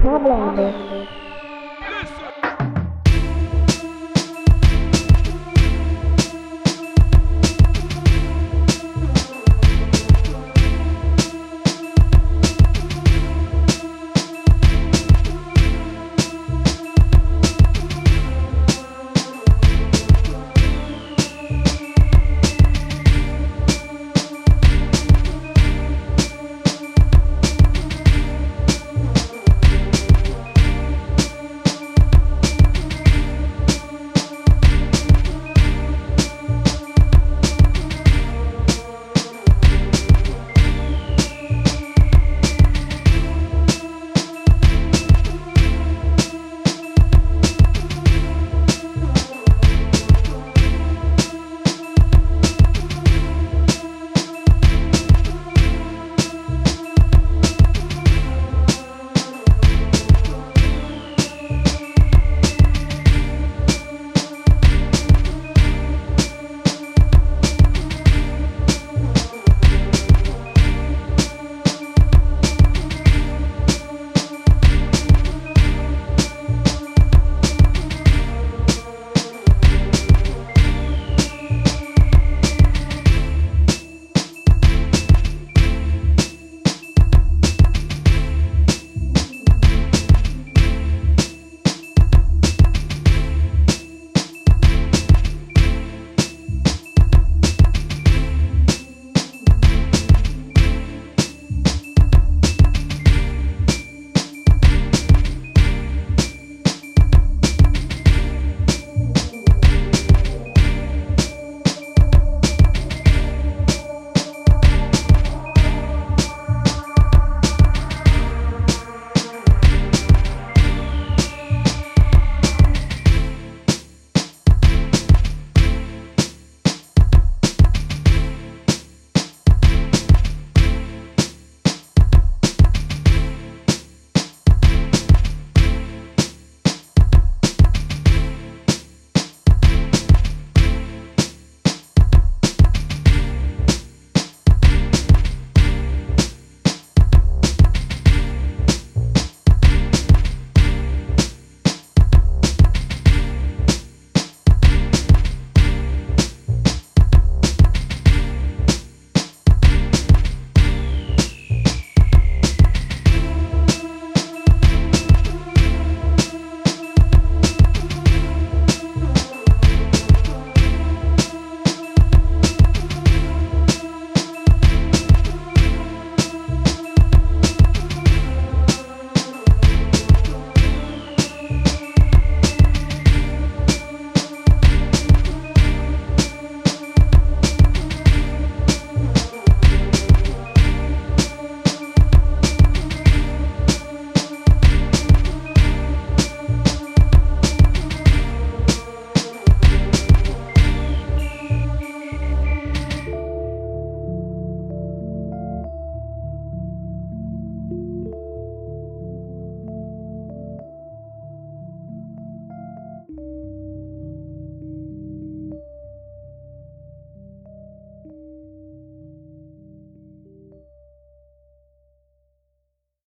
Problem